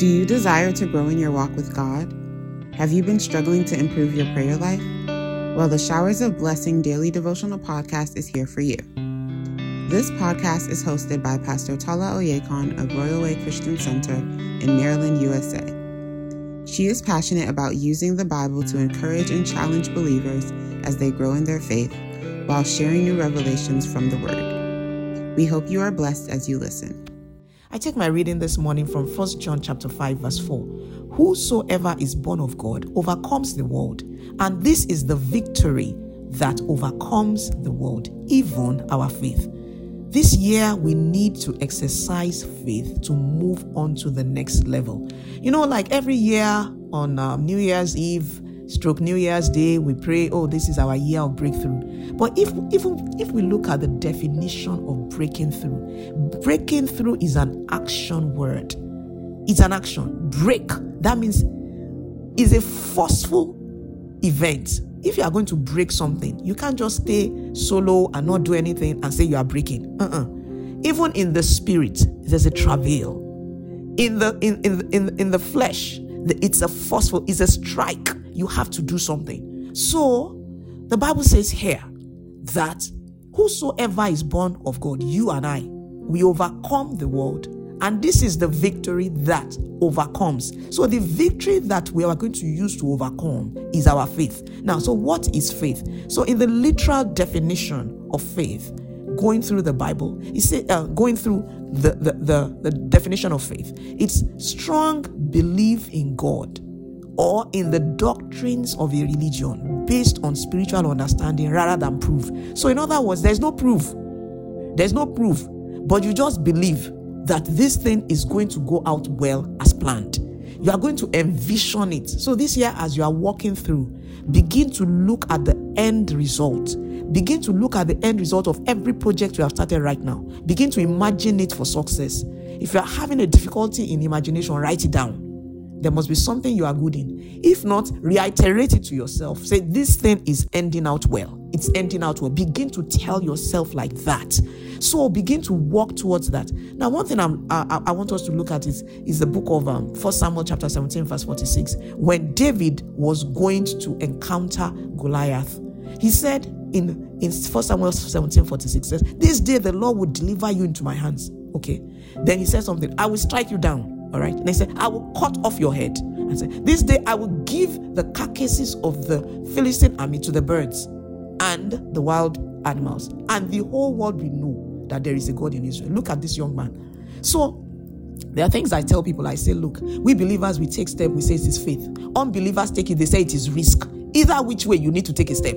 Do you desire to grow in your walk with God? Have you been struggling to improve your prayer life? Well, the Showers of Blessing Daily Devotional Podcast is here for you. This podcast is hosted by Pastor Tola Oyekan of Royal Way Christian Center in Maryland, USA. She is passionate about using the Bible to encourage and challenge believers as they grow in their faith while sharing new revelations from the Word. We hope you are blessed as you listen. I take my reading this morning from 1 John chapter 5 verse 4. Whosoever is born of God overcomes the world, and this is the victory that overcomes the world, even our faith. This year, we need to exercise faith to move on to the next level. You know, like every year on um, New Year's Eve, stroke New Year's Day, we pray, oh, this is our year of breakthrough. But if even if we look at the definition of breaking through, breaking through is an action word. It's an action. Break. That means is a forceful event. If you are going to break something, you can't just stay solo and not do anything and say you are breaking. Uh-uh. Even in the spirit, there's a travail. In the in in in, in the flesh, it's a forceful, it's a strike you have to do something. So the Bible says here that whosoever is born of God, you and I, we overcome the world. And this is the victory that overcomes. So, the victory that we are going to use to overcome is our faith. Now, so what is faith? So, in the literal definition of faith, going through the Bible, you say, uh, going through the, the, the, the definition of faith, it's strong belief in God or in the doctrines of a religion based on spiritual understanding rather than proof. So, in other words, there's no proof. There's no proof, but you just believe that this thing is going to go out well as planned. You are going to envision it. So, this year, as you are walking through, begin to look at the end result. Begin to look at the end result of every project you have started right now. Begin to imagine it for success. If you are having a difficulty in imagination, write it down there must be something you are good in. If not, reiterate it to yourself. Say, This thing is ending out well. It's ending out well. Begin to tell yourself like that. So begin to walk towards that. Now, one thing I, I want us to look at is, is the book of um, 1 Samuel chapter 17, verse 46. When David was going to encounter Goliath, he said in, in 1 Samuel 17, 46, says, This day the Lord will deliver you into my hands. Okay. Then he said something, I will strike you down all right. And he said, I will cut off your head. And said, This day I will give the carcasses of the Philistine army to the birds and the wild animals, and the whole world will know that there is a God in Israel. Look at this young man. So there are things I tell people. I say, look, we believers we take step, we say it is faith. Unbelievers take it, they say it is risk. Either which way you need to take a step.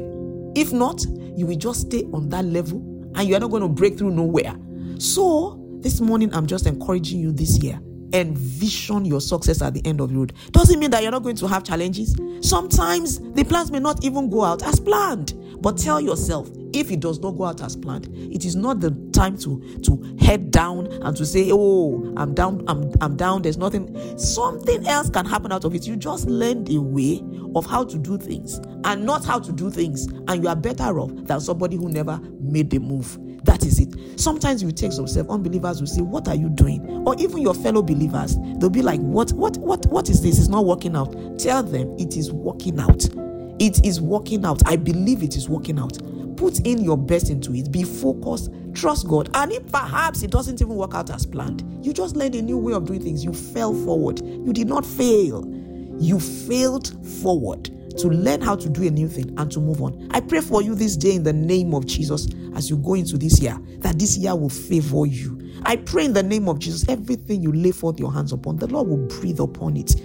If not, you will just stay on that level and you are not going to break through nowhere. So this morning, I'm just encouraging you this year envision your success at the end of the road. Doesn't mean that you're not going to have challenges. Sometimes the plans may not even go out as planned. But tell yourself, if it does not go out as planned, it is not the time to to head down and to say, "Oh, I'm down, I'm I'm down." There's nothing. Something else can happen out of it. You just learned a way of how to do things and not how to do things, and you are better off than somebody who never made the move. That is it. Sometimes you take yourself, unbelievers will say, What are you doing? Or even your fellow believers, they'll be like, What what what what is this? It's not working out. Tell them it is working out. It is working out. I believe it is working out. Put in your best into it. Be focused. Trust God. And if perhaps it doesn't even work out as planned, you just learned a new way of doing things. You fell forward. You did not fail. You failed forward to learn how to do a new thing and to move on. I pray for you this day in the name of Jesus as you go into this year, that this year will favor you. I pray in the name of Jesus, everything you lay forth your hands upon, the Lord will breathe upon it.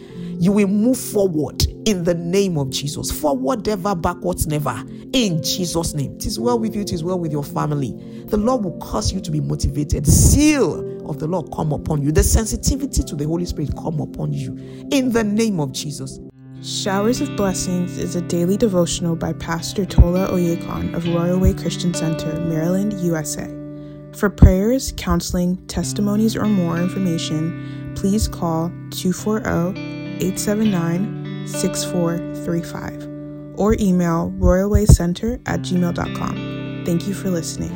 You will move forward in the name of Jesus. Forward ever, backwards never. In Jesus' name. It is well with you, it is well with your family. The Lord will cause you to be motivated. Seal of the Lord come upon you. The sensitivity to the Holy Spirit come upon you. In the name of Jesus. Showers of Blessings is a daily devotional by Pastor Tola Oyekan of Royal Way Christian Center, Maryland, USA. For prayers, counseling, testimonies, or more information, please call 240 879 6435 or email royalwaycenter at gmail.com. Thank you for listening.